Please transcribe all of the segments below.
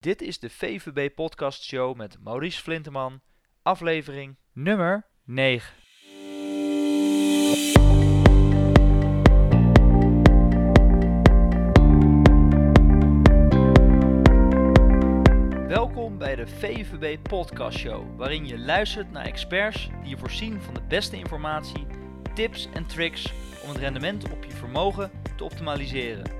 Dit is de VVB Podcast Show met Maurice Flinteman, aflevering nummer 9. Welkom bij de VVB Podcast Show, waarin je luistert naar experts die je voorzien van de beste informatie, tips en tricks om het rendement op je vermogen te optimaliseren.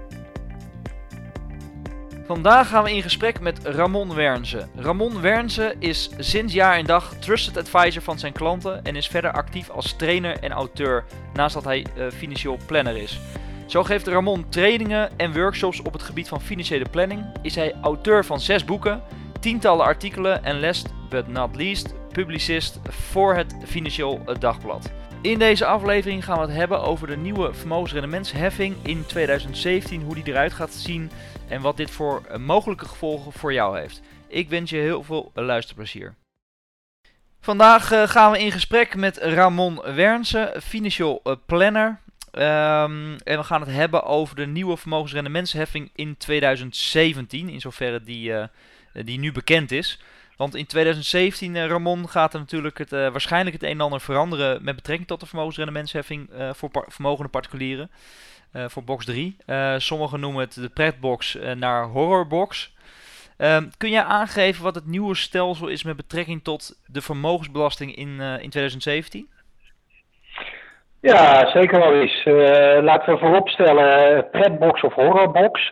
Vandaag gaan we in gesprek met Ramon Wernse. Ramon Wernse is sinds jaar en dag trusted advisor van zijn klanten en is verder actief als trainer en auteur, naast dat hij uh, financieel planner is. Zo geeft Ramon trainingen en workshops op het gebied van financiële planning, is hij auteur van zes boeken, tientallen artikelen en last but not least publicist voor het Financieel Dagblad. In deze aflevering gaan we het hebben over de nieuwe vermogensrendementsheffing in 2017, hoe die eruit gaat zien en wat dit voor eh, mogelijke gevolgen voor jou heeft. Ik wens je heel veel luisterplezier. Vandaag uh, gaan we in gesprek met Ramon Wernse, financial eh, planner. Um, en we gaan het hebben over de nieuwe vermogensrendementsheffing in 2017, in zoverre die, die nu bekend is. Want in 2017, Ramon, gaat er natuurlijk het, uh, waarschijnlijk het een en ander veranderen met betrekking tot de vermogensrendementsheffing uh, voor vermogende particulieren. Voor box 3. sommigen noemen het de pretbox naar horrorbox. Ehm, kun jij aangeven wat het nieuwe stelsel is met betrekking tot de vermogensbelasting in, in 2017? Ja, zeker Maurice. laten we vooropstellen, pretbox of horrorbox.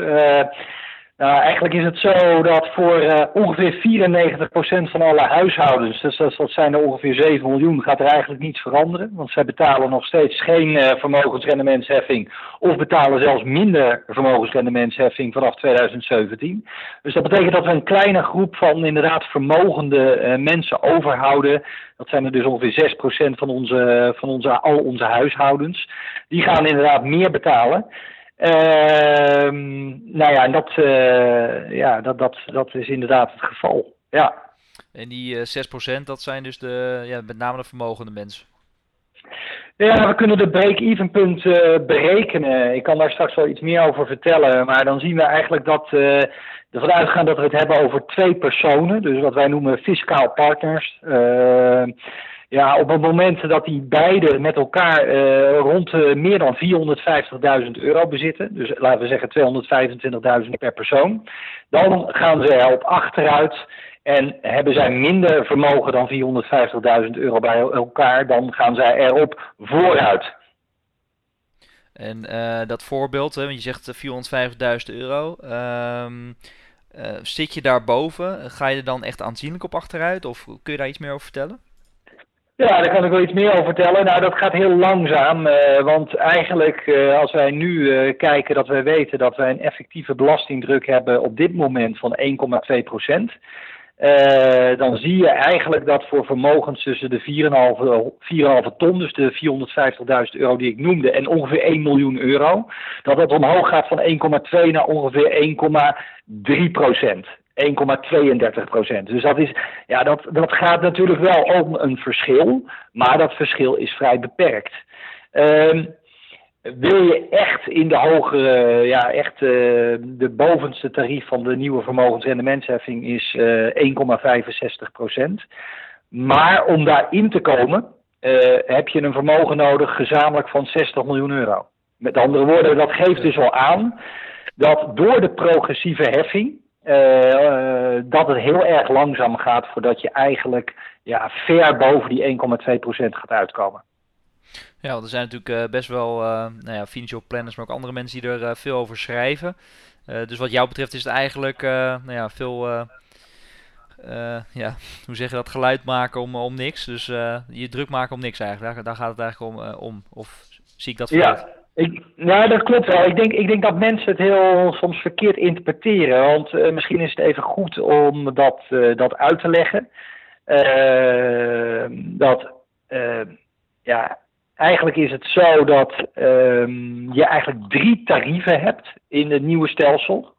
Nou, eigenlijk is het zo dat voor uh, ongeveer 94% van alle huishoudens, dus dat, zijn er ongeveer 7 miljoen, gaat er eigenlijk niets veranderen. Want zij betalen nog steeds geen uh, vermogensrendementsheffing of betalen zelfs minder vermogensrendementsheffing vanaf 2017. Dus dat betekent dat we een kleine groep van inderdaad vermogende uh, mensen overhouden. Dat zijn er dus ongeveer 6% van, onze, van onze, al onze huishoudens. Die gaan inderdaad meer betalen. Ehm nou ja, en dat, uh, ja dat, dat, dat is inderdaad het geval. Ja. En die uh, 6% dat zijn dus de, ja, met name de vermogende mensen? Ja, we kunnen de break-even punt uh, berekenen. Ik kan daar straks wel iets meer over vertellen. Maar dan zien we eigenlijk dat uh, ervan uitgaan dat we het hebben over twee personen. Dus wat wij noemen fiscaal partners. Uh, ja, op het moment dat die beide met elkaar uh, rond uh, meer dan 450.000 euro bezitten, dus laten we zeggen 225.000 per persoon, dan gaan ze erop achteruit en hebben zij minder vermogen dan 450.000 euro bij elkaar, dan gaan zij erop vooruit. En uh, dat voorbeeld, hè, want je zegt 450.000 euro. Um, zit je daarboven? Ga je er dan echt aanzienlijk op achteruit? Of kun je daar iets meer over vertellen? Ja, daar kan ik wel iets meer over vertellen. Nou, dat gaat heel langzaam, uh, want eigenlijk uh, als wij nu uh, kijken dat wij weten dat wij een effectieve belastingdruk hebben op dit moment van 1,2 procent. dan zie je eigenlijk dat voor vermogens tussen de 4,5 ton, dus de 450.000 euro die ik noemde, en ongeveer 1 miljoen euro, dat dat omhoog gaat van 1,2 naar ongeveer 1,3 procent. 1,32 procent. Dus dat, is, ja, dat, dat gaat natuurlijk wel om een verschil, maar dat verschil is vrij beperkt. Um, wil je echt in de hogere, ja, echt uh, de bovenste tarief van de nieuwe vermogensrendementsheffing is uh, 1,65 procent. Maar om daarin te komen, uh, heb je een vermogen nodig gezamenlijk van 60 miljoen euro. Met andere woorden, dat geeft dus al aan dat door de progressieve heffing uh, dat het heel erg langzaam gaat voordat je eigenlijk ja, ver boven die 1,2% gaat uitkomen. Ja, want er zijn natuurlijk uh, best wel uh, nou ja, financial planners, maar ook andere mensen die er veel over schrijven. dus wat jou betreft is het eigenlijk nou ja, veel, ja, hoe zeg je dat, geluid maken om, om niks. Dus je druk maken om niks eigenlijk, daar, daar gaat het eigenlijk om. om. Of zie ik dat verkeerd? Ja. Ik, nou, dat klopt wel. Ik denk, ik denk dat mensen het heel soms verkeerd interpreteren. Want uh, misschien is het even goed om dat, uh, dat uit te leggen. Uh, dat, ja, eigenlijk is het zo dat ehm, je eigenlijk drie tarieven hebt in het nieuwe stelsel.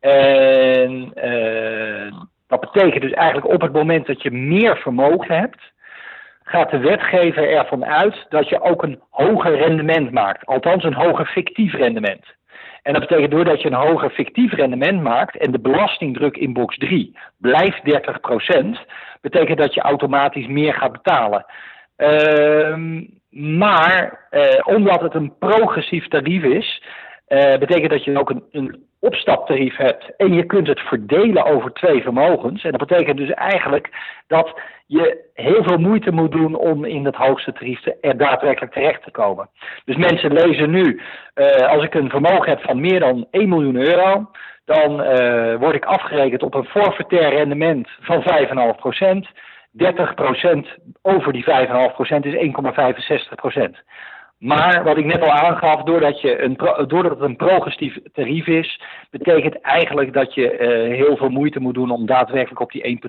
En dat betekent dus eigenlijk op het moment dat je meer vermogen hebt, gaat de wetgever ervan uit dat je ook een hoger rendement maakt. Althans, een hoger fictief rendement. En dat betekent doordat je een hoger fictief rendement maakt en de belastingdruk in box 3 blijft 30%, betekent dat je automatisch meer gaat betalen. Ehm, maar eh, omdat het een progressief tarief is, uh, betekent dat je ook een, een, opstaptarief hebt en je kunt het verdelen over twee vermogens. En dat betekent dus eigenlijk dat je heel veel moeite moet doen om in het hoogste tarief te, er daadwerkelijk terecht te komen. Dus mensen lezen nu, uh, als ik een vermogen heb van meer dan 1 miljoen euro, dan uh, word ik afgerekend op een forfaitair rendement van 5,5 procent. 30% over die 5,5% is 1,65%. Maar wat ik net al aangaf, doordat, je een, doordat het een progressief tarief is, betekent eigenlijk dat je uh, heel veel moeite moet doen om daadwerkelijk op die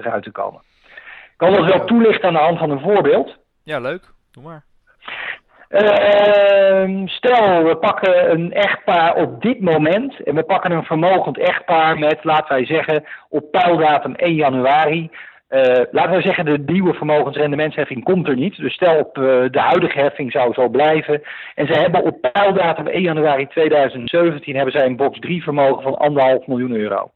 1,65 uit te komen. Ik kan dat wel toelichten aan de hand van een voorbeeld. Ja, leuk. Doe maar. Uh, stel, we pakken een echtpaar op dit moment en we pakken een vermogend echtpaar met, laten wij zeggen, op pijldatum 1 januari laten we zeggen, de nieuwe vermogensrendementsheffing komt er niet. Dus stel op uh, de huidige heffing zou zo blijven. En ze hebben op pijldatum 1 januari 2017 hebben zij een box 3 vermogen van 1,5 miljoen euro.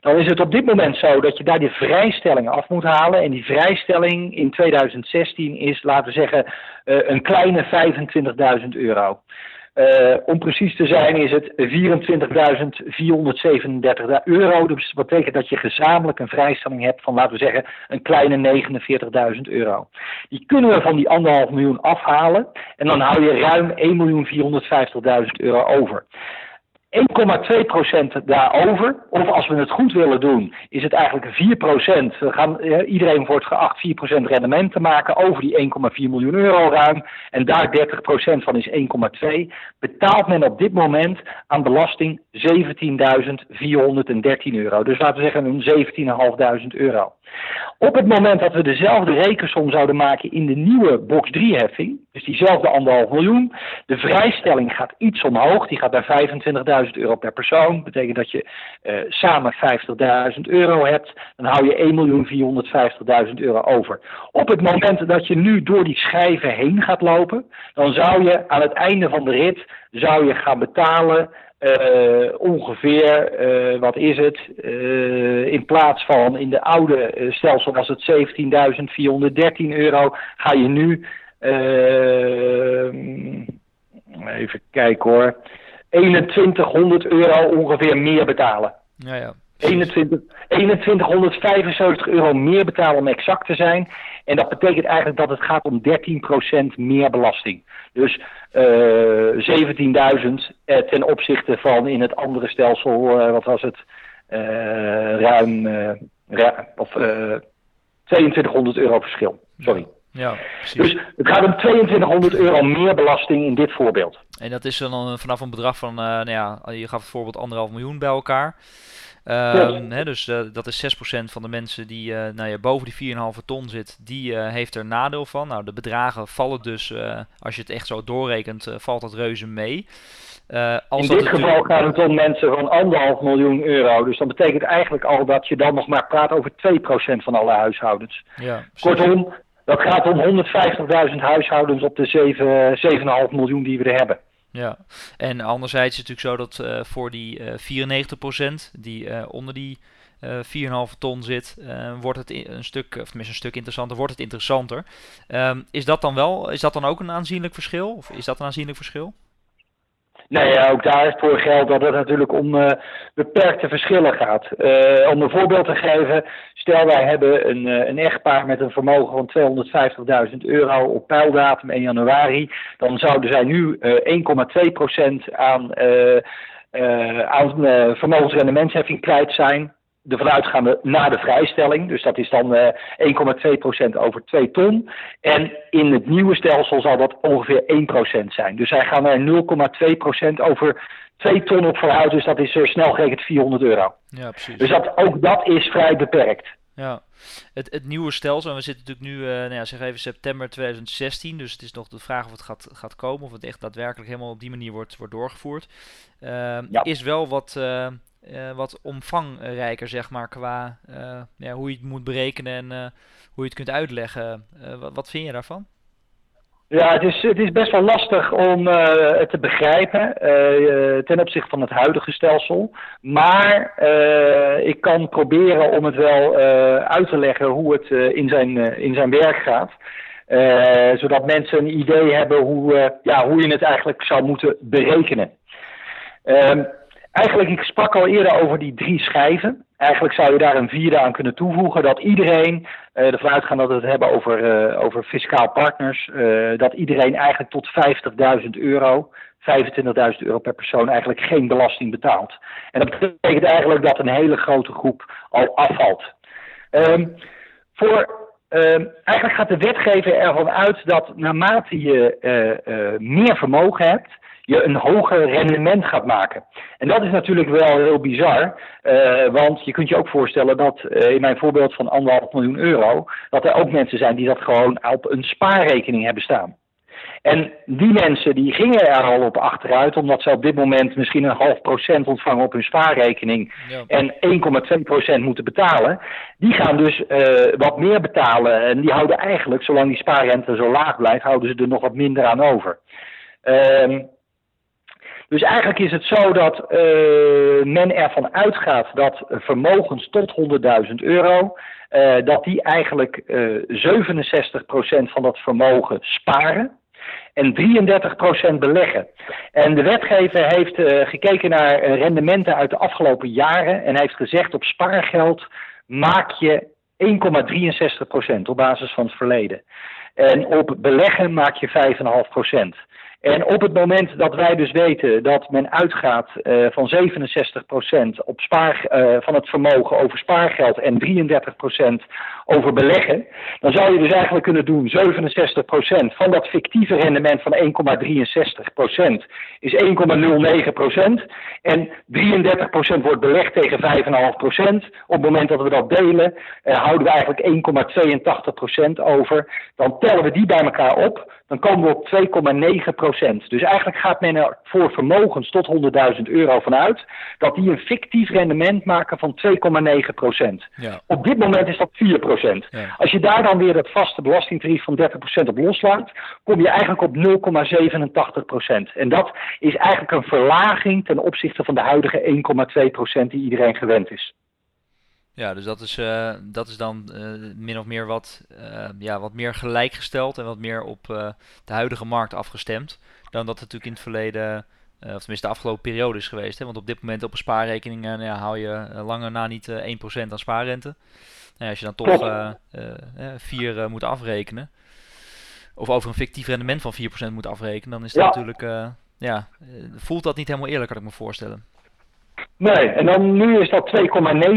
Dan is het op dit moment zo dat je daar die vrijstelling af moet halen. En die vrijstelling in 2016 is, laten we zeggen, uh, een kleine 25.000 euro. Uh, om precies te zijn is het 24.437 euro. Dus dat betekent dat je gezamenlijk een vrijstelling hebt van, laten we zeggen, een kleine 49.000 euro. Die kunnen we van die anderhalf miljoen afhalen en dan hou je ruim 1.450.000 euro over. 1,2% daarover, of als we het goed willen doen, is het eigenlijk 4%. We gaan, eh, iedereen wordt geacht 4% rendement te maken over die 1,4 miljoen euro ruim. En daar 30% van is 1,2. Betaalt men op dit moment aan belasting 17.413 euro. Dus laten we zeggen een 17.500 euro. Op het moment dat we dezelfde rekensom zouden maken in de nieuwe box 3-heffing, dus diezelfde anderhalf miljoen, de vrijstelling gaat iets omhoog, die gaat naar 25.000 euro per persoon. Betekent dat je uh, samen 50.000 euro hebt, dan hou je 1.450.000 euro over. Op het moment dat je nu door die schijven heen gaat lopen, dan zou je aan het einde van de rit zou je gaan betalen uh, ongeveer, uh, wat is het, uh, in plaats van in de oude stelsel was het 17.413 euro, ga je nu, even kijken hoor, 2100 euro ongeveer meer betalen. Ja, ja. 21, 2175 euro meer betalen om exact te zijn. En dat betekent eigenlijk dat het gaat om 13% meer belasting. Dus uh, 17.000 eh, ten opzichte van in het andere stelsel, uh, wat was het, ruim, ruim of 2200 euro verschil. Sorry. Ja, dus het gaat om 2200 euro meer belasting in dit voorbeeld. En dat is dan vanaf een bedrag van, nou ja, je gaf bijvoorbeeld anderhalf miljoen bij elkaar. Um, hè, dus uh, dat is 6% van de mensen die uh, nou ja, boven die 4,5 ton zit, die uh, heeft er nadeel van. Nou, de bedragen vallen dus, als je het echt zo doorrekent, valt dat reuze mee. als In dit geval gaat het om mensen van anderhalf miljoen euro. Dus dat betekent eigenlijk al dat je dan nog maar praat over 2% van alle huishoudens. Ja, Kortom, dat gaat om 150.000 huishoudens op de 7,5 miljoen die we er hebben. Ja, en anderzijds is het natuurlijk zo dat uh, voor die uh, 94% die uh, onder die uh, 4,5 ton zit, wordt het een stuk, of tenminste een stuk interessanter, wordt het interessanter. Um, is dat dan wel, is dat dan ook een aanzienlijk verschil? Of is dat een aanzienlijk verschil? Nee, ook daarvoor geldt dat het natuurlijk om uh, beperkte verschillen gaat. Uh, om een voorbeeld te geven, stel wij hebben een, uh, een echtpaar met een vermogen van 250.000 euro op pijldatum 1 januari. Dan zouden zij nu 1,2% aan, aan vermogensrendementsheffing kwijt zijn ervan uitgaande na de vrijstelling. Dus dat is dan uh, eh, 1,2% over 2 ton. En in het nieuwe stelsel zal dat ongeveer 1% zijn. Dus zij gaan er 0,2% over 2 ton op vooruit. Dus dat is uh, snel gerekend 400 euro. Ja, precies. Dus dat, ook dat is vrij beperkt. Ja, het, het nieuwe stelsel, en we zitten natuurlijk nu, uh, nou ja, zeg even september 2016, dus het is nog de vraag of het gaat, gaat komen, of het echt daadwerkelijk helemaal op die manier wordt, wordt doorgevoerd. Uh, ja. Is wel wat, uh, uh, wat omvangrijker, zeg maar, qua uh, ja, hoe je het moet berekenen en uh, hoe je het kunt uitleggen. Wat, wat, vind je daarvan? Ja, het is, het is best wel lastig om het te begrijpen ten opzichte van het huidige stelsel. Maar ik kan proberen om het wel uit te leggen hoe het in, zijn, in zijn werk gaat. zodat mensen een idee hebben hoe, ja, hoe je het eigenlijk zou moeten berekenen. Ehm, eigenlijk, ik sprak al eerder over die drie schijven. Eigenlijk zou je daar een vierde aan kunnen toevoegen. Dat iedereen, uh, ervan uitgaan dat we het hebben over, uh, over fiscaal partners, uh, dat iedereen eigenlijk tot 50.000 euro, 25.000 euro per persoon eigenlijk geen belasting betaalt. En dat betekent eigenlijk dat een hele grote groep al afvalt. Um, voor, uh, eigenlijk gaat de wetgever ervan uit dat naarmate je meer vermogen hebt, je een hoger rendement gaat maken. En dat is natuurlijk wel heel bizar, uh, want je kunt je ook voorstellen dat uh, in mijn voorbeeld van anderhalf miljoen euro, dat er ook mensen zijn die dat gewoon op een spaarrekening hebben staan. En die mensen die gingen er al op achteruit, omdat ze op dit moment misschien een half procent ontvangen op hun spaarrekening ja. en 1,2 procent moeten betalen. Die gaan dus uh, wat meer betalen en die houden eigenlijk, zolang die spaarrente zo laag blijft, houden ze er nog wat minder aan over. Uh, dus eigenlijk is het zo dat uh, men ervan uitgaat dat vermogens tot 100.000 euro, uh, dat die eigenlijk uh, 67% van dat vermogen sparen en 33% beleggen. En de wetgever heeft gekeken naar rendementen uit de afgelopen jaren en heeft gezegd op spaargeld maak je 1,63% op basis van het verleden. En op beleggen maak je 5,5%. En op het moment dat wij dus weten dat men uitgaat uh, van 67% op spaar, uh, van het vermogen over spaargeld en 33% over beleggen, dan zou je dus eigenlijk kunnen doen 67% van dat fictieve rendement van 1,63% is 1,09% en 33% wordt belegd tegen 5,5%. Op het moment dat we dat delen, uh, houden we eigenlijk 1,82% over. Dan tellen we die bij elkaar op, dan komen we op 2,9%. Dus eigenlijk gaat men er voor vermogens tot 100.000 euro vanuit dat die een fictief rendement maken van 2,9 Ja. Op dit moment is dat 4 ja. Als je daar dan weer het vaste belastingtarief van 30% op loslaat, kom je eigenlijk op 0,87% En dat is eigenlijk een verlaging ten opzichte van de huidige 1,2% die iedereen gewend is. Ja, dus dat is, uh, dat is dan uh, min of meer wat, uh, ja, wat meer gelijkgesteld en wat meer op de huidige markt afgestemd. Dan dat het natuurlijk in het verleden, of tenminste de afgelopen periode is geweest. Hè? Want op dit moment op een spaarrekening nou ja, hou je langer na niet 1% aan spaarrente. Nou, als je dan toch 4 moet afrekenen, of over een fictief rendement van 4% moet afrekenen, dan is dat ja. natuurlijk, ja, voelt dat niet helemaal eerlijk, kan ik me voorstellen. Nee, en dan nu is dat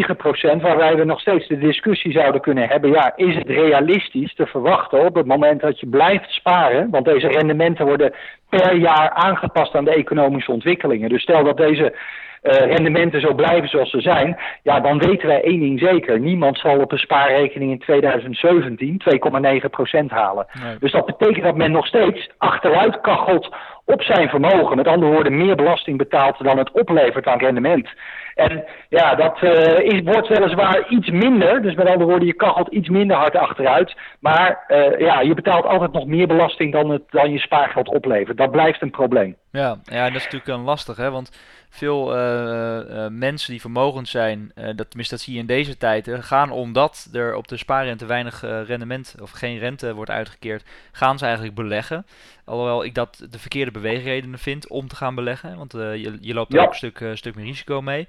2,9 procent, waarbij we nog steeds de discussie zouden kunnen hebben. Ja, is het realistisch te verwachten op het moment dat je blijft sparen? Want deze rendementen worden per jaar aangepast aan de economische ontwikkelingen. Dus stel dat deze rendementen zo blijven zoals ze zijn, ja, dan weten wij één ding zeker. Niemand zal op een spaarrekening in 2017 2,9% halen. Nee. Dus dat betekent dat men nog steeds achteruit kachelt op zijn vermogen. Met andere woorden, meer belasting betaalt dan het oplevert aan rendement. En ja, dat uh, is, wordt weliswaar iets minder. Dus met andere woorden, je kachelt iets minder hard achteruit. Maar uh, ja, je betaalt altijd nog meer belasting dan, het, dan je spaargeld oplevert. Dat blijft een probleem. Ja, ja dat is natuurlijk een lastig, hè? Want veel uh, mensen die vermogend zijn, dat, tenminste dat zie je in deze tijden, gaan omdat er op de spaarrente weinig rendement of geen rente wordt uitgekeerd, gaan ze eigenlijk beleggen. Alhoewel ik dat de verkeerde beweegredenen vind om te gaan beleggen. Want je, je loopt er ja. ook een stuk, stuk meer risico mee.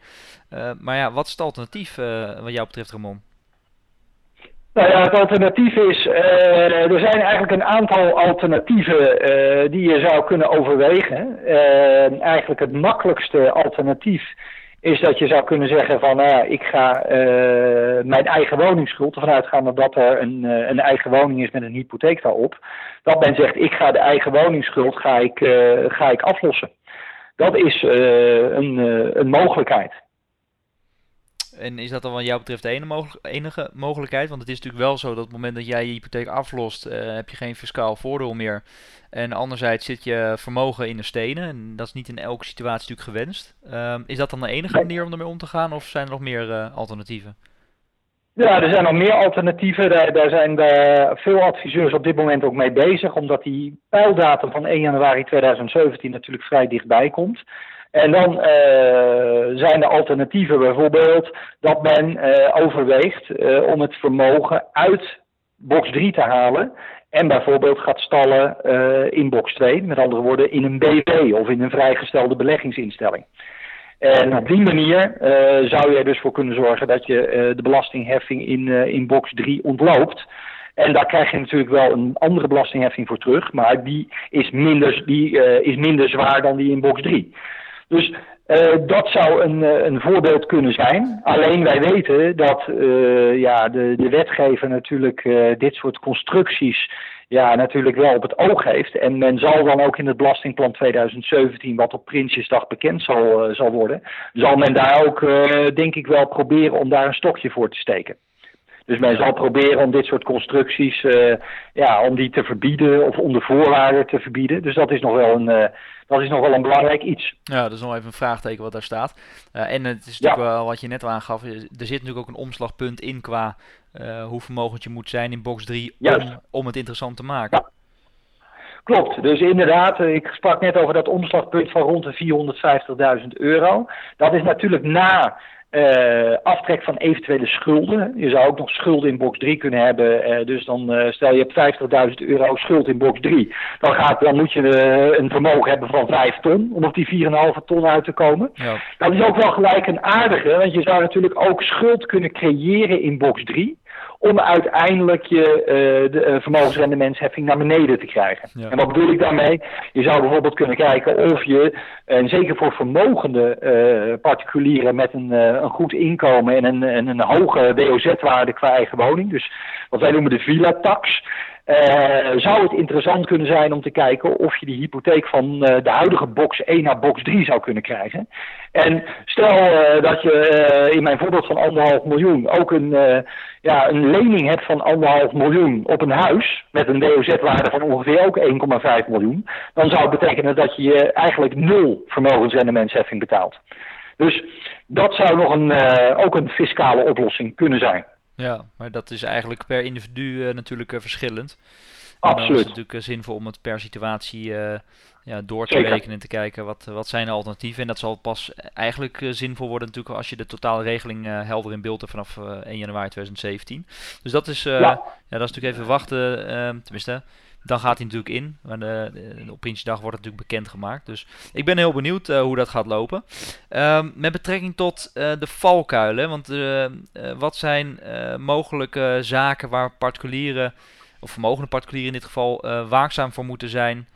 maar ja, wat is het alternatief wat jou betreft, Ramon? Nou ja, het alternatief is, uh, er zijn eigenlijk een aantal alternatieven uh, die je zou kunnen overwegen. Uh, eigenlijk het makkelijkste alternatief is dat je zou kunnen zeggen van, nou ik ga mijn eigen woningsschuld, ervan uitgaan dat er een, een eigen woning is met een hypotheek daarop, dat men zegt, ik ga de eigen woningsschuld ga ik, ga ik aflossen. Dat is een, een mogelijkheid. En is dat dan wat jou betreft de ene enige mogelijkheid? Want het is natuurlijk wel zo dat op het moment dat jij je hypotheek aflost, uh, heb je geen fiscaal voordeel meer. En anderzijds zit je vermogen in de stenen. En dat is niet in elke situatie natuurlijk gewenst. Uh, is dat dan de enige manier om ermee om te gaan? Of zijn er nog meer uh, alternatieven? Ja, er zijn nog meer alternatieven. Daar, daar zijn de, veel adviseurs op dit moment ook mee bezig, omdat die pijldatum van 1 januari 2017 natuurlijk vrij dichtbij komt. En dan uh, zijn de alternatieven bijvoorbeeld dat men uh, overweegt uh, om het vermogen uit box 3 te halen en bijvoorbeeld gaat stallen in box 2, met andere woorden in een BV of in een vrijgestelde beleggingsinstelling. En op die manier zou je dus voor kunnen zorgen dat je de belastingheffing in, in box 3 ontloopt. En daar krijg je natuurlijk wel een andere belastingheffing voor terug, maar die is minder, die, is minder zwaar dan die in box 3. Dus dat zou een, een voorbeeld kunnen zijn. Alleen wij weten dat ja, de, de wetgever natuurlijk dit soort constructies ja, natuurlijk wel op het oog heeft. En men zal dan ook in het belastingplan 2017, wat op Prinsjesdag bekend zal, zal worden, zal men daar ook, denk ik wel, proberen om daar een stokje voor te steken. Dus men zal proberen om dit soort constructies, uh, ja, om die te verbieden of onder voorwaarden te verbieden. Dus dat is nog wel een, dat is nog wel een belangrijk iets. Ja, dat is nog even een vraagteken wat daar staat. en het is natuurlijk ja. wel wat je net al aangaf, er zit natuurlijk ook een omslagpunt in qua hoe vermogend je moet zijn in box 3 om, om, het interessant te maken. Ja. Klopt, dus inderdaad, ik sprak net over dat omslagpunt van rond de 450.000 euro. Dat is natuurlijk na uh, aftrek van eventuele schulden. Je zou ook nog schulden in box 3 kunnen hebben. Uh, dus dan uh, stel je hebt 50.000 euro schuld in box 3. Dan, gaat, dan moet je een vermogen hebben van 5 ton om op die 4,5 ton uit te komen. Ja. Dat is ook wel gelijk een aardige, want je zou natuurlijk ook schuld kunnen creëren in box 3 om uiteindelijk je uh, de uh, vermogensrendementsheffing naar beneden te krijgen. Ja. En wat bedoel ik daarmee? Je zou bijvoorbeeld kunnen kijken of je, en zeker voor vermogende uh, particulieren met een, een goed inkomen en een, en een hoge WOZ-waarde qua eigen woning, dus wat wij noemen de villa-tax, zou het interessant kunnen zijn om te kijken of je die hypotheek van de huidige box 1 naar box 3 zou kunnen krijgen. En stel dat je in mijn voorbeeld van anderhalf miljoen ook een, ja, een lening hebt van anderhalf miljoen op een huis met een WOZ-waarde van ongeveer ook 1,5 miljoen, dan zou het betekenen dat je eigenlijk nul vermogensrendementsheffing betaalt. Dus dat zou nog een, ook een fiscale oplossing kunnen zijn. Ja, maar dat is eigenlijk per individu uh, natuurlijk uh, verschillend. Absoluut. Dan is het natuurlijk uh, zinvol om het per situatie ja, door te Zeker. rekenen en te kijken wat, wat zijn de alternatieven. En dat zal pas eigenlijk zinvol worden natuurlijk als je de totale regeling helder in beeld hebt vanaf 1 januari 2017. Dus dat is, ja. ja. dat is natuurlijk even wachten, ehm, tenminste dan gaat hij natuurlijk in. Maar de, de, op Prinsjesdag wordt het natuurlijk bekendgemaakt. Dus ik ben heel benieuwd hoe dat gaat lopen. Um, met betrekking tot de valkuilen. Want wat zijn mogelijke zaken waar particulieren, of vermogende particulieren in dit geval, waakzaam voor moeten zijn?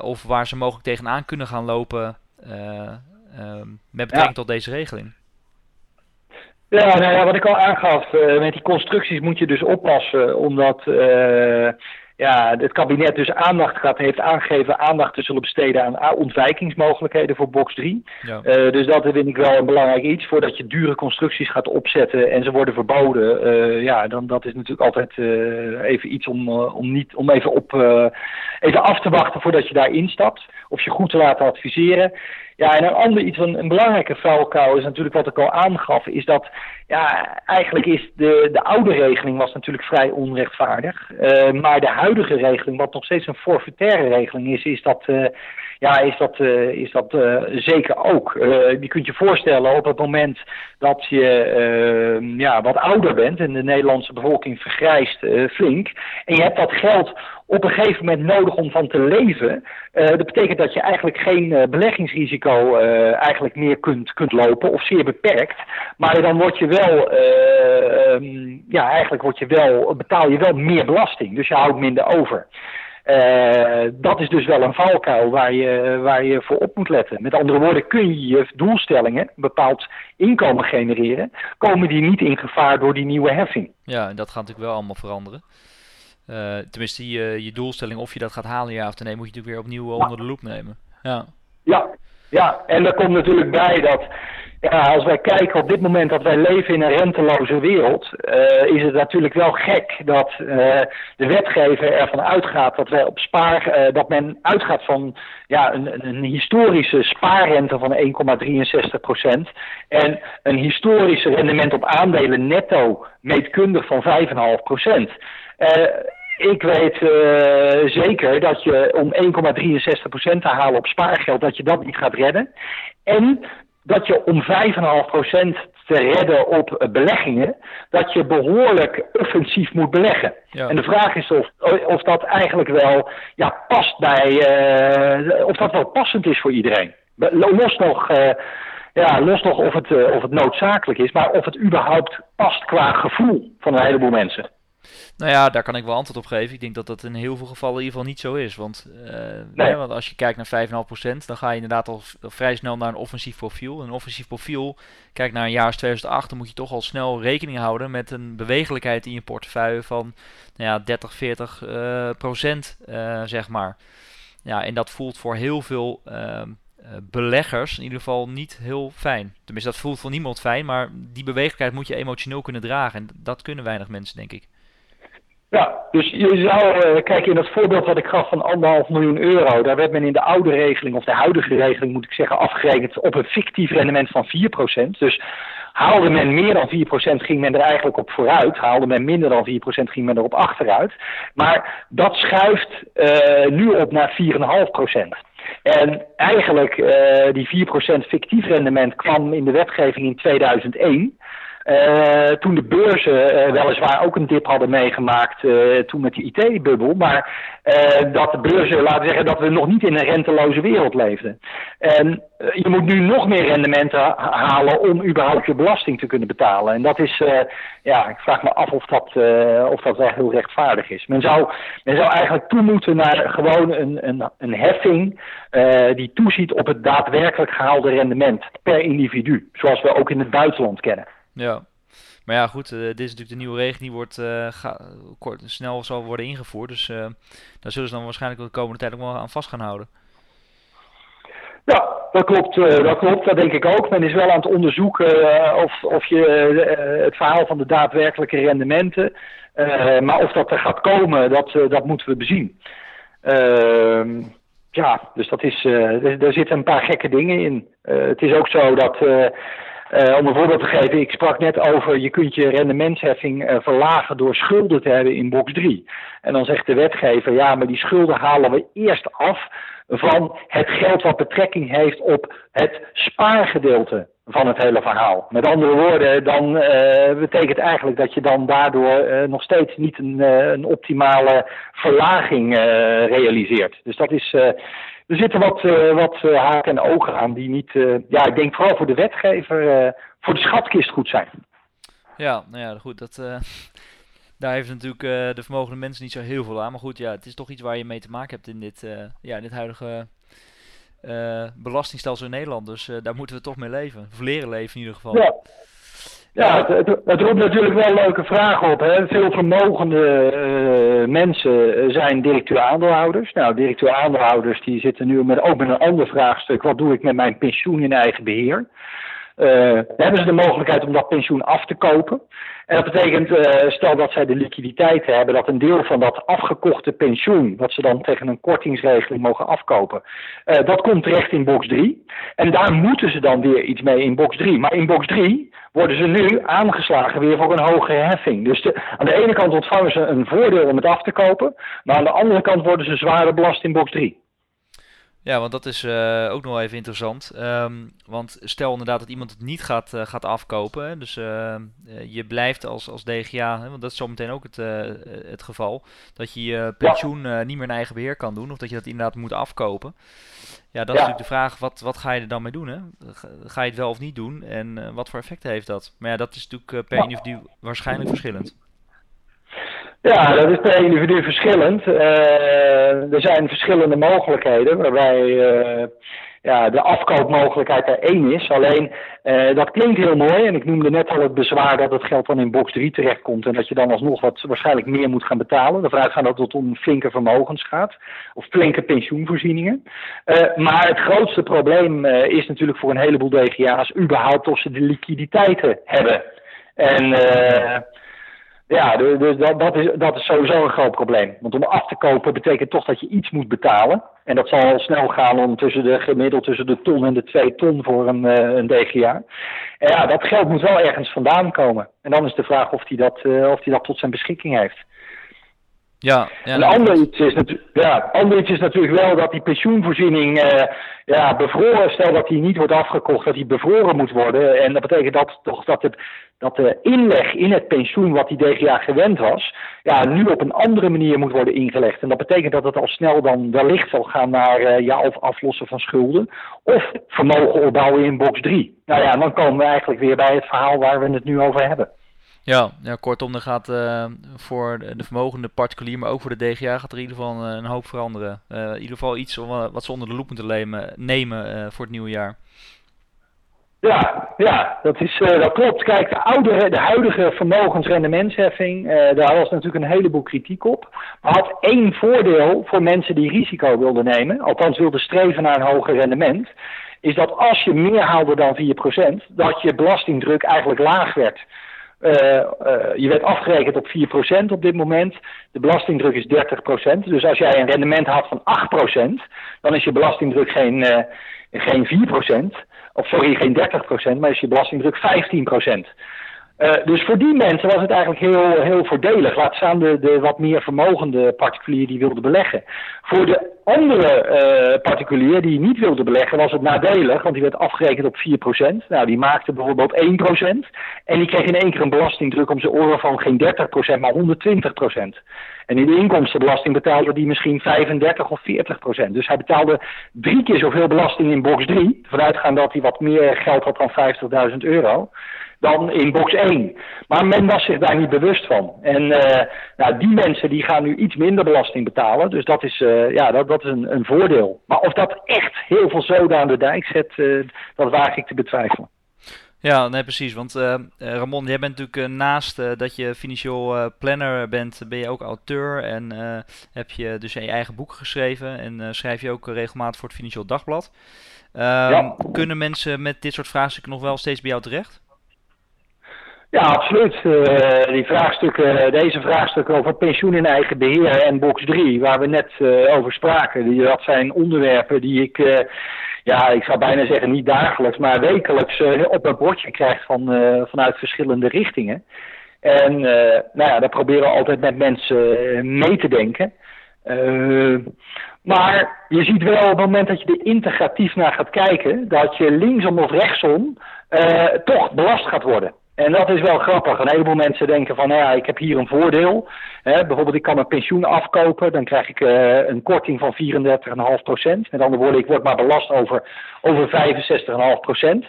of waar ze mogelijk tegenaan kunnen gaan lopen um, met betrekking ja. tot deze regeling? Ja, nou ja, wat ik al aangaf, met die constructies moet je dus oppassen, omdat ja, het kabinet dus aandacht gaat, heeft aangegeven aandacht te zullen besteden aan ontwijkingsmogelijkheden voor box 3. Ja. Uh, dus dat vind ik wel een belangrijk iets. Voordat je dure constructies gaat opzetten en ze worden verboden, uh, ja, dan dat is natuurlijk altijd uh, even iets om, om, niet, om even, op, even af te wachten voordat je daar instapt. Of je goed te laten adviseren. Ja, en een ander iets, een, een belangrijke vuilkou is natuurlijk wat ik al aangaf, is dat ja, eigenlijk is de, de oude regeling was natuurlijk vrij onrechtvaardig. Uh, maar de huidige regeling, wat nog steeds een forfaitaire regeling is, is dat, uh, ja, is dat, uh, is dat zeker ook. je kunt je voorstellen op het moment dat je ja, wat ouder bent en de Nederlandse bevolking vergrijst flink. En je hebt dat geld op een gegeven moment nodig om van te leven. Dat betekent dat je eigenlijk geen beleggingsrisico eigenlijk meer kunt, kunt lopen of zeer beperkt. Maar dan word je wel, um, ja, eigenlijk word je wel, betaal je wel meer belasting. Dus je houdt minder over. Dat is dus wel een valkuil waar je, waar je voor op moet letten. Met andere woorden, kun je je doelstellingen, een bepaald inkomen genereren, komen die niet in gevaar door die nieuwe heffing. Ja, en dat gaat natuurlijk wel allemaal veranderen. Uh, tenminste, je, je doelstelling, of je dat gaat halen, ja of nee, moet je natuurlijk weer opnieuw onder de loep nemen. Ja. ja, ja, en er komt natuurlijk bij dat ja, als wij kijken op dit moment dat wij leven in een renteloze wereld, uh, is het natuurlijk wel gek dat uh, de wetgever ervan uitgaat dat wij op spaar, uh, dat men uitgaat van ja, een, een historische spaarrente van 1,63 procent en een historische rendement op aandelen netto meetkundig van 5,5 procent. Ik weet zeker dat je om 1,63% te halen op spaargeld, dat je dat niet gaat redden. En dat je om 5,5% te redden op beleggingen, dat je behoorlijk offensief moet beleggen. Ja. En de vraag is of, of dat eigenlijk wel ja, past bij, uh, of dat wel passend is voor iedereen. Los nog, uh, ja, los nog of, het, uh, of het noodzakelijk is, maar of het überhaupt past qua gevoel van een heleboel mensen. Nou ja, daar kan ik wel antwoord op geven. Ik denk dat dat in heel veel gevallen in ieder geval niet zo is. Want, uh, want als je kijkt naar 5,5%, dan ga je inderdaad al vrij snel naar een offensief profiel. Een offensief profiel, kijk naar een jaar als 2008, dan moet je toch al snel rekening houden met een bewegelijkheid in je portefeuille van nou ja, 30, 40 uh, procent, uh, zeg maar. Ja, en dat voelt voor heel veel ehm, beleggers in ieder geval niet heel fijn. Tenminste, dat voelt voor niemand fijn, maar die bewegelijkheid moet je emotioneel kunnen dragen. En dat kunnen weinig mensen, denk ik. Ja, dus je zou, uh, kijk in dat voorbeeld wat ik gaf van anderhalf miljoen euro, daar werd men in de oude regeling, of de huidige regeling moet ik zeggen, afgerekend op een fictief rendement van 4%. Dus haalde men meer dan 4% ging men er eigenlijk op vooruit, haalde men minder dan 4% ging men er op achteruit. Maar dat schuift uh, nu op naar 4,5%. En eigenlijk uh, die 4% fictief rendement kwam in de wetgeving in 2001. Uh, toen de beurzen uh, weliswaar ook een dip hadden meegemaakt uh, toen met die IT-bubbel, maar dat de beurzen, laten zeggen, dat we nog niet in een renteloze wereld leefden. En je moet nu nog meer rendementen halen om überhaupt je belasting te kunnen betalen. En dat is, ja, ik vraag me af of dat, of dat wel heel rechtvaardig is. Men zou, men zou eigenlijk toe moeten naar gewoon een, een, een heffing die toeziet op het daadwerkelijk gehaalde rendement per individu, zoals we ook in het buitenland kennen. Ja. Maar ja, goed, uh, dit is natuurlijk de nieuwe regeling die wordt, uh, kort, snel zal worden ingevoerd. Dus uh, daar zullen ze dan waarschijnlijk de komende tijd ook wel aan vast gaan houden. Ja, dat klopt, dat klopt. Dat denk ik ook. Men is wel aan het onderzoeken of, of je het verhaal van de daadwerkelijke rendementen, maar of dat er gaat komen, dat, dat moeten we bezien. Ehm, ja, dus dat is, er zitten een paar gekke dingen in. het is ook zo dat uh, om een voorbeeld te geven, ik sprak net over je kunt je rendementsheffing uh, verlagen door schulden te hebben in box 3. En dan zegt de wetgever, ja, maar die schulden halen we eerst af van het geld wat betrekking heeft op het spaargedeelte van het hele verhaal. Met andere woorden, dan uh, betekent eigenlijk dat je dan daardoor nog steeds niet een, een optimale verlaging realiseert. Dus dat is er zitten wat, uh, wat uh, haken en ogen aan die niet, uh, ja, ik denk vooral voor de wetgever, voor de schatkist goed zijn. Ja, nou ja, goed, dat, daar heeft natuurlijk de vermogende mensen niet zo heel veel aan. Maar goed, ja, het is toch iets waar je mee te maken hebt in dit, ja, in dit huidige belastingstelsel in Nederland. Dus daar moeten we toch mee leven, of leren leven in ieder geval. Ja. Ja, het, het, roept natuurlijk wel leuke vragen op. Hè. Veel vermogende uh, mensen zijn directeur-aandeelhouders. Nou, directeur-aandeelhouders die zitten nu met, ook met een ander vraagstuk. Wat doe ik met mijn pensioen in eigen beheer? Uh, hebben ze de mogelijkheid om dat pensioen af te kopen. En dat betekent, uh, stel dat zij de liquiditeit hebben, dat een deel van dat afgekochte pensioen, wat ze dan tegen een kortingsregeling mogen afkopen, uh, dat komt terecht in box 3. En daar moeten ze dan weer iets mee in box 3. Maar in box 3 worden ze nu aangeslagen weer voor een hogere heffing. Dus de, aan de ene kant ontvangen ze een voordeel om het af te kopen, maar aan de andere kant worden ze zwaarder belast in box 3. Ja, want dat is uh, ook nog wel even interessant. Um, want stel inderdaad dat iemand het niet gaat, uh, gaat afkopen. Hè, dus uh, je blijft als, als DGA, hè, want dat is zometeen ook het, het geval. Dat je je pensioen niet meer in eigen beheer kan doen. Of dat je dat inderdaad moet afkopen. Ja, dat is natuurlijk de vraag, wat, wat ga je er dan mee doen? Hè? Ga je het wel of niet doen? En wat voor effecten heeft dat? Maar ja, dat is natuurlijk per individu waarschijnlijk verschillend. Ja, dat is per individu verschillend. Uh, er zijn verschillende mogelijkheden waarbij uh, ja, de afkoopmogelijkheid er één is. Alleen uh, dat klinkt heel mooi en ik noemde net al het bezwaar dat het geld dan in box 3 terechtkomt en dat je dan alsnog wat waarschijnlijk meer moet gaan betalen. Ervan uitgaan dat het om flinke vermogens gaat of flinke pensioenvoorzieningen. Maar het grootste probleem is natuurlijk voor een heleboel DGA's überhaupt of ze de liquiditeiten hebben. En ja, dus dat, dat, is, dat is sowieso een groot probleem. Want om af te kopen betekent toch dat je iets moet betalen. En dat zal al snel gaan om tussen de gemiddeld tussen de ton en de twee ton voor een, uh, een DGA. En ja, dat geld moet wel ergens vandaan komen. En dan is de vraag of hij dat, uh, of dat tot zijn beschikking heeft. Ja, ja, een ander iets, is ja, ander iets is natuurlijk wel dat die pensioenvoorziening uh, ja, bevroren, stel dat die niet wordt afgekocht, dat die bevroren moet worden. En dat betekent dat toch dat, het, dat de inleg in het pensioen wat die DGA gewend was, ja, nu op een andere manier moet worden ingelegd. En dat betekent dat het al snel dan wellicht zal gaan naar uh, ja, of aflossen van schulden of vermogen opbouwen in box 3. Nou ja, dan komen we eigenlijk weer bij het verhaal waar we het nu over hebben. Ja, ja kortom, er gaat uh, voor de vermogende particulier, maar ook voor de DGA gaat er in ieder geval een, een hoop veranderen. Uh, in ieder geval iets wat ze onder de loep moeten nemen, voor het nieuwe jaar. Ja, ja dat, is, dat klopt. Kijk, de, oude, de huidige vermogensrendementsheffing, daar was natuurlijk een heleboel kritiek op. Maar had één voordeel voor mensen die risico wilden nemen, althans wilden streven naar een hoger rendement, is dat als je meer haalde dan 4%, dat je belastingdruk eigenlijk laag werd. Uh, je werd afgerekend op 4% op dit moment. De belastingdruk is 30%. Dus als jij een rendement had van 8%, dan is je belastingdruk geen, uh, geen 4%. Of sorry, geen 30%, maar is je belastingdruk 15%. Uh, dus voor die mensen was het eigenlijk heel, heel voordelig. Laat staan de, de wat meer vermogende particulier die wilde beleggen. Voor de andere uh, particulier die niet wilde beleggen was het nadelig, want die werd afgerekend op 4%. Nou, die maakte bijvoorbeeld 1%. En die kreeg in één keer een belastingdruk om zijn oren van geen 30%, maar 120%. En in de inkomstenbelasting betaalde die misschien 35 of 40%. Dus hij betaalde drie keer zoveel belasting in box 3, vanuitgaan dat hij wat meer geld had dan 50.000 euro dan in box 1. Maar men was zich daar niet bewust van. En uh, nou, die mensen die gaan nu iets minder belasting betalen. Dus dat is, uh, ja, dat, dat is een, een voordeel. Maar of dat echt heel veel zoden aan de dijk zet, uh, dat waag ik te betwijfelen. Ja, nee, precies. Want Ramon, jij bent natuurlijk naast dat je financieel planner bent, ben je ook auteur en heb je dus je eigen boek geschreven en schrijf je ook regelmatig voor het Financieel Dagblad. Ja. Kunnen mensen met dit soort vraagstukken nog wel steeds bij jou terecht? Ja, absoluut. Uh, die vraagstukken, deze vraagstukken over pensioen in eigen beheer en box 3, waar we net uh, over spraken, die, dat zijn onderwerpen die ik, ja, ik zou bijna zeggen niet dagelijks, maar wekelijks op mijn bordje krijg van, vanuit verschillende richtingen. En nou ja, daar proberen we altijd met mensen mee te denken. maar je ziet wel op het moment dat je er integratief naar gaat kijken, dat je linksom of rechtsom toch belast gaat worden. En dat is wel grappig. Een heleboel mensen denken van, nou ja, ik heb hier een voordeel. Hè, bijvoorbeeld, ik kan mijn pensioen afkopen. Dan krijg ik uh, een korting van 34,5 procent. Met andere woorden, ik word maar belast over, over 65,5 procent.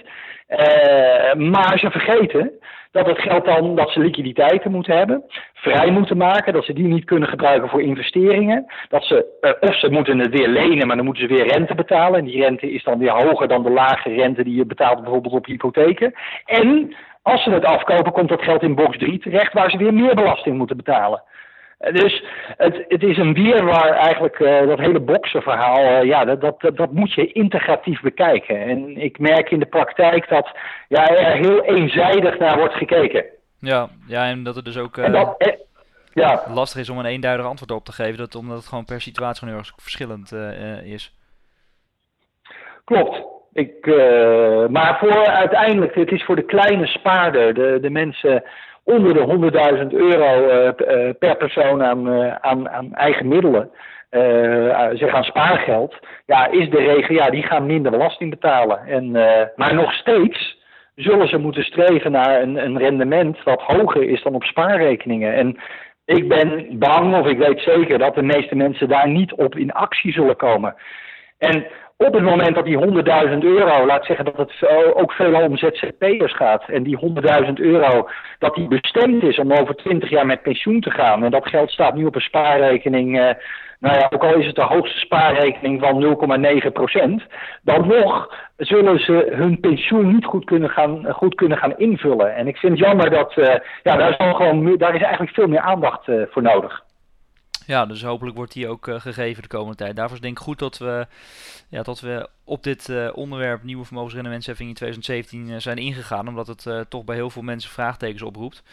Uh, maar ze vergeten dat het geld dan dat ze liquiditeiten moeten hebben, vrij moeten maken, dat ze die niet kunnen gebruiken voor investeringen. Dat ze, uh, of ze moeten het weer lenen, maar dan moeten ze weer rente betalen. En die rente is dan weer hoger dan de lage rente die je betaalt bijvoorbeeld op hypotheken. En als ze het afkopen, komt dat geld in box 3 terecht, waar ze weer meer belasting moeten betalen. Eh, dus het, het is een weer waar eigenlijk uh, dat hele boksenverhaal, uh, ja, dat, dat, dat moet je integratief bekijken. En ik merk in de praktijk dat ja, er heel eenzijdig naar wordt gekeken. Ja, ja en dat het dus ook uh, dat, ja. lastig is om een eenduidig antwoord op te geven, dat, omdat het gewoon per situatie gewoon heel erg verschillend is. Klopt. Ik, uh, maar voor uiteindelijk, het is voor de kleine spaarder, de, de mensen onder de 100.000 euro uh, per persoon aan, aan, aan eigen middelen, zeg aan spaargeld, ja, is de regel, ja, die gaan minder belasting betalen. En, maar nog steeds zullen ze moeten streven naar een, een rendement wat hoger is dan op spaarrekeningen. En ik ben bang, of ik weet zeker, dat de meeste mensen daar niet op in actie zullen komen. En op het moment dat die 100.000 euro, laat zeggen dat het ook veel om ZZP'ers gaat, en die 100.000 euro, dat die bestemd is om over 20 jaar met pensioen te gaan, en dat geld staat nu op een spaarrekening, uh, nou ja, ook al is het de hoogste spaarrekening van 0,9% dan nog zullen ze hun pensioen niet goed kunnen gaan, goed kunnen gaan invullen. En ik vind het jammer dat, uh, ja, daar is, gewoon, daar is eigenlijk veel meer aandacht uh, voor nodig. Ja, dus hopelijk wordt die ook uh, gegeven de komende tijd. Daarvoor denk ik goed dat we, ja, dat we op dit uh, onderwerp nieuwe vermogensrendementsheffing in 2017 uh, zijn ingegaan. Omdat het toch bij heel veel mensen vraagtekens oproept.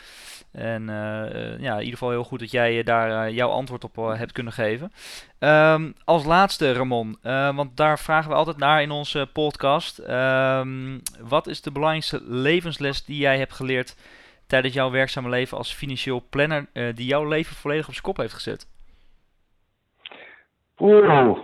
En ja, in ieder geval heel goed dat jij daar jouw antwoord op hebt kunnen geven. Um, als laatste, Ramon, want daar vragen we altijd naar in onze podcast. Um, wat is de belangrijkste levensles die jij hebt geleerd tijdens jouw werkzame leven als financieel planner, die jouw leven volledig op zijn kop heeft gezet? Oeh.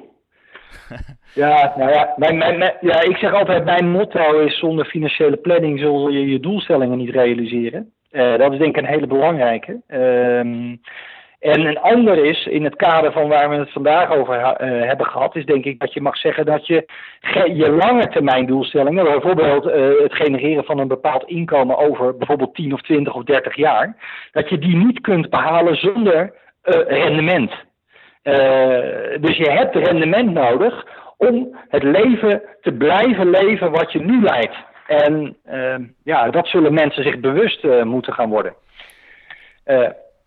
Ja, nou ja, mijn, mijn, ja, ik zeg altijd, mijn motto is zonder financiële planning zul je je doelstellingen niet realiseren. Uh, dat is denk ik een hele belangrijke. Um, en een ander is, in het kader van waar we het vandaag over uh, hebben gehad, is denk ik dat je mag zeggen dat je je lange termijn doelstellingen, bijvoorbeeld uh, het genereren van een bepaald inkomen over bijvoorbeeld 10 of 20 of 30 jaar, dat je die niet kunt behalen zonder rendement. Uh, dus je hebt rendement nodig om het leven te blijven leven wat je nu leidt. En uh, ja, dat zullen mensen zich bewust uh, moeten gaan worden.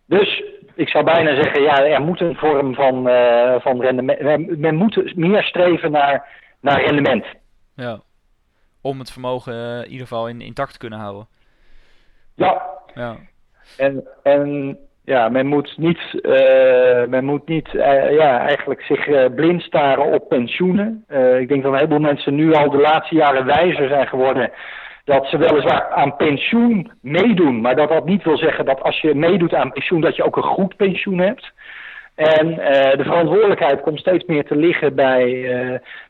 dus ik zou bijna zeggen, ja, er moet een vorm van, van rendement. Men moet meer streven naar, naar rendement. Ja, om het vermogen in ieder geval in, intact te kunnen houden. Ja. ja. En, en ja, men moet niet, uh, men moet niet uh, ja, eigenlijk zich uh, blind staren op pensioenen. ik denk dat een heleboel mensen nu al de laatste jaren wijzer zijn geworden dat ze weliswaar aan pensioen meedoen, maar dat dat niet wil zeggen dat als je meedoet aan pensioen dat je ook een goed pensioen hebt. En de verantwoordelijkheid komt steeds meer te liggen bij,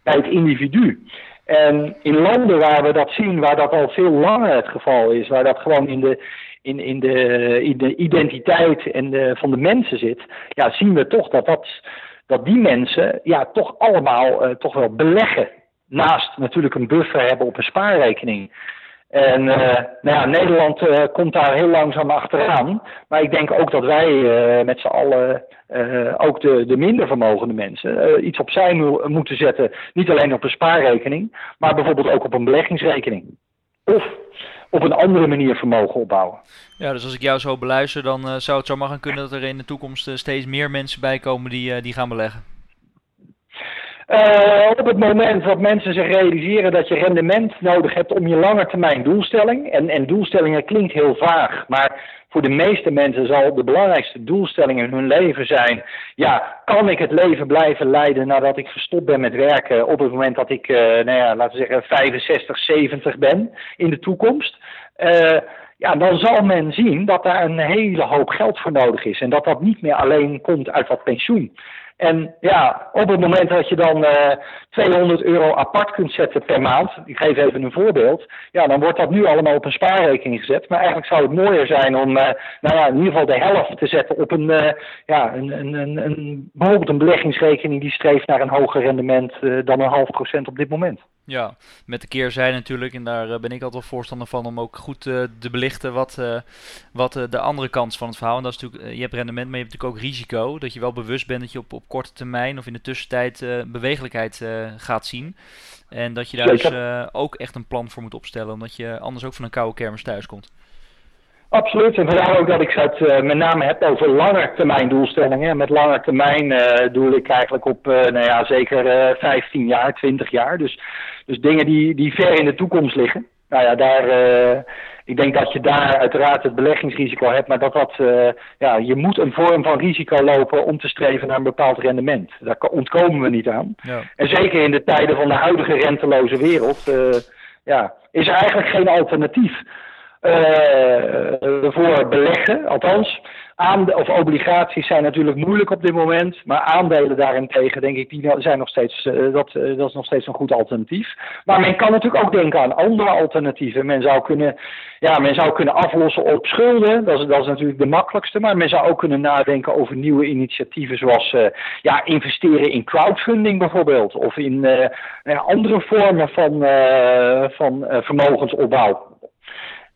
bij het individu. En in landen waar we dat zien, waar dat al veel langer het geval is, waar dat gewoon in de, in, in, de, in de identiteit en de, van de mensen zit, ja, zien we toch dat, dat, dat die mensen ja, toch allemaal uh, toch wel beleggen. Naast natuurlijk een buffer hebben op een spaarrekening. En uh, nou ja, Nederland uh, komt daar heel langzaam achteraan. Maar ik denk ook dat wij met z'n allen, ook de, de minder vermogende mensen, iets opzij mo moeten zetten. Niet alleen op een spaarrekening, maar bijvoorbeeld ook op een beleggingsrekening. Of op een andere manier vermogen opbouwen. Ja, dus als ik jou zo beluister, dan uh, zou het zomaar gaan kunnen dat er in de toekomst uh, steeds meer mensen bij komen die, uh, die gaan beleggen. Op het moment dat mensen zich realiseren dat je rendement nodig hebt om je langetermijn doelstelling, en, en doelstellingen klinkt heel vaag, maar voor de meeste mensen zal de belangrijkste doelstelling in hun leven zijn: ja, kan ik het leven blijven leiden nadat ik gestopt ben met werken op het moment dat ik, uh, nou ja, laten we zeggen, 65, 70 ben in de toekomst? Uh, ja, dan zal men zien dat daar een hele hoop geld voor nodig is. En dat dat niet meer alleen komt uit wat pensioen. En ja, op het moment dat je dan uh, eh, 200 euro apart kunt zetten per maand, ik geef even een voorbeeld, ja, dan wordt dat nu allemaal op een spaarrekening gezet. Maar eigenlijk zou het mooier zijn om, uh, nou ja, in ieder geval de helft te zetten op een, uh, ja, een, een, een, een, bijvoorbeeld een beleggingsrekening die streeft naar een hoger rendement dan een half procent op dit moment. Ja, met de keerzijde natuurlijk, en daar ben ik altijd voorstander van om ook goed te belichten wat, wat de andere kant van het verhaal. En dat is natuurlijk, je hebt rendement, maar je hebt natuurlijk ook risico. Dat je wel bewust bent dat je op, op korte termijn of in de tussentijd bewegelijkheid gaat zien. En dat je daar dus ook echt een plan voor moet opstellen, omdat je anders ook van een koude kermis thuis komt. Absoluut, en vandaar ook dat ik het uh, met name heb over langetermijn doelstellingen. Met langetermijn uh, doel ik eigenlijk op, uh, nou ja, zeker 15 jaar, 20 jaar. Dus, dus dingen die, die ver in de toekomst liggen. Nou ja, daar, ik denk dat je daar uiteraard het beleggingsrisico hebt, maar dat dat, ja, je moet een vorm van risico lopen om te streven naar een bepaald rendement. Daar ontkomen we niet aan. Ja. En zeker in de tijden van de huidige renteloze wereld, ja, is er eigenlijk geen alternatief uh, voor beleggen. Althans, Aande of obligaties zijn natuurlijk moeilijk op dit moment, maar aandelen daarentegen, denk ik, die zijn nog steeds, uh, dat, uh, dat is nog steeds een goed alternatief. Maar men kan natuurlijk ook denken aan andere alternatieven. Men zou kunnen, ja, men zou kunnen aflossen op schulden, dat is, dat is natuurlijk de makkelijkste, maar men zou ook kunnen nadenken over nieuwe initiatieven zoals uh, ja, investeren in crowdfunding bijvoorbeeld, of in andere vormen van, van vermogensopbouw.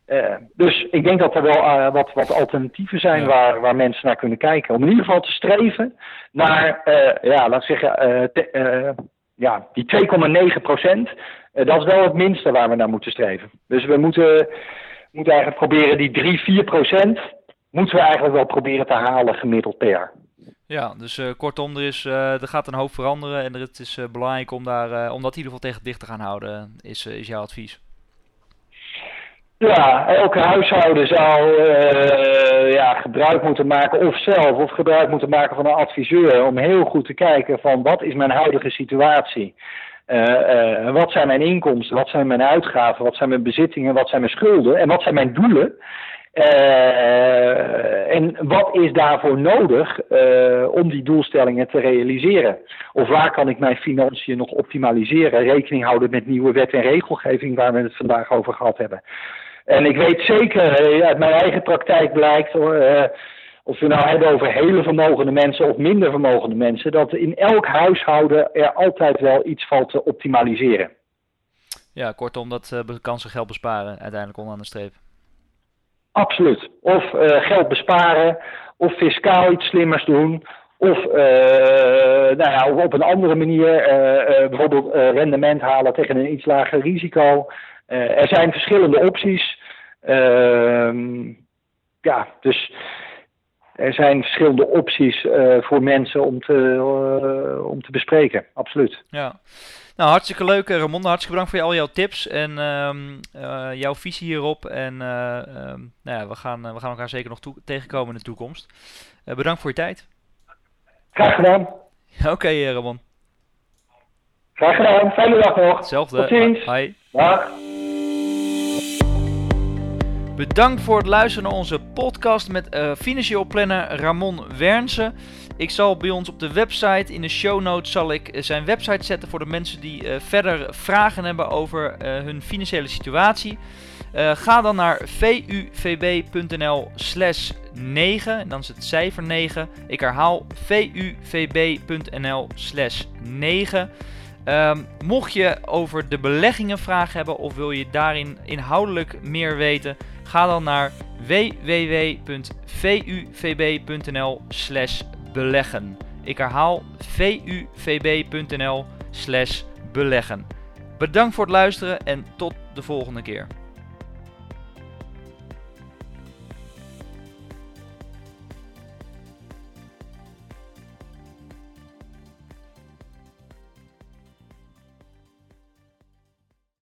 Uh, dus ik denk dat er wel uh, wat, wat alternatieven zijn ja. waar, waar mensen naar kunnen kijken. Om in ieder geval te streven naar, uh, ja, laat ik zeggen, te, ja, die 2,9 procent. dat is wel het minste waar we naar moeten streven. Dus we moeten, moeten eigenlijk proberen die 3, 4 procent, moeten we eigenlijk wel proberen te halen gemiddeld per jaar. Ja, dus kortom, er, is, er gaat een hoop veranderen en het is belangrijk om, daar, om dat in ieder geval tegen dicht te gaan houden, is, is jouw advies. Ja, elke huishouden zou uh, ja, gebruik moeten maken, of zelf, of gebruik moeten maken van een adviseur, om heel goed te kijken van wat is mijn huidige situatie. Uh, uh, wat zijn mijn inkomsten, wat zijn mijn uitgaven, wat zijn mijn bezittingen, wat zijn mijn schulden en wat zijn mijn doelen. en wat is daarvoor nodig om die doelstellingen te realiseren? Of waar kan ik mijn financiën nog optimaliseren? Rekening houden met nieuwe wet en regelgeving waar we het vandaag over gehad hebben. En ik weet zeker, uh, uit mijn eigen praktijk blijkt, uh, of we nou hebben over hele vermogende mensen of minder vermogende mensen, dat in elk huishouden er altijd wel iets valt te optimaliseren. Ja, kortom, dat uh, kan ze geld besparen uiteindelijk onderaan de streep. Absoluut. Of geld besparen, of fiscaal iets slimmers doen, of, nou ja, of op een andere manier bijvoorbeeld rendement halen tegen een iets lager risico. Uh, er zijn verschillende opties. Uh, ja, dus er zijn verschillende opties uh, voor mensen om te, uh, om te bespreken. Absoluut. Ja. Nou, hartstikke leuk, Ramon. Hartstikke bedankt voor al jouw tips en um, jouw visie hierop. En um, nou ja, we, gaan, we gaan elkaar zeker nog toe tegenkomen in de toekomst. bedankt voor je tijd. Graag gedaan. Oké, okay, Ramon. Graag gedaan. Fijne dag nog. Hetzelfde. Tot ziens. Bye. Dag. Bedankt voor het luisteren naar onze podcast met uh, financieel planner Ramon Wernse. Ik zal bij ons op de website, in de show notes, zal ik zijn website zetten voor de mensen die uh, verder vragen hebben over hun financiële situatie. ga dan naar vuvb.nl slash 9, en dan is het cijfer 9. Ik herhaal vuvb.nl slash 9. Um, mocht je over de beleggingen vragen hebben of wil je daarin inhoudelijk meer weten, ga dan naar www.vuvb.nl slash beleggen. Ik herhaal vuvb.nl slash beleggen. Bedankt voor het luisteren en tot de volgende keer.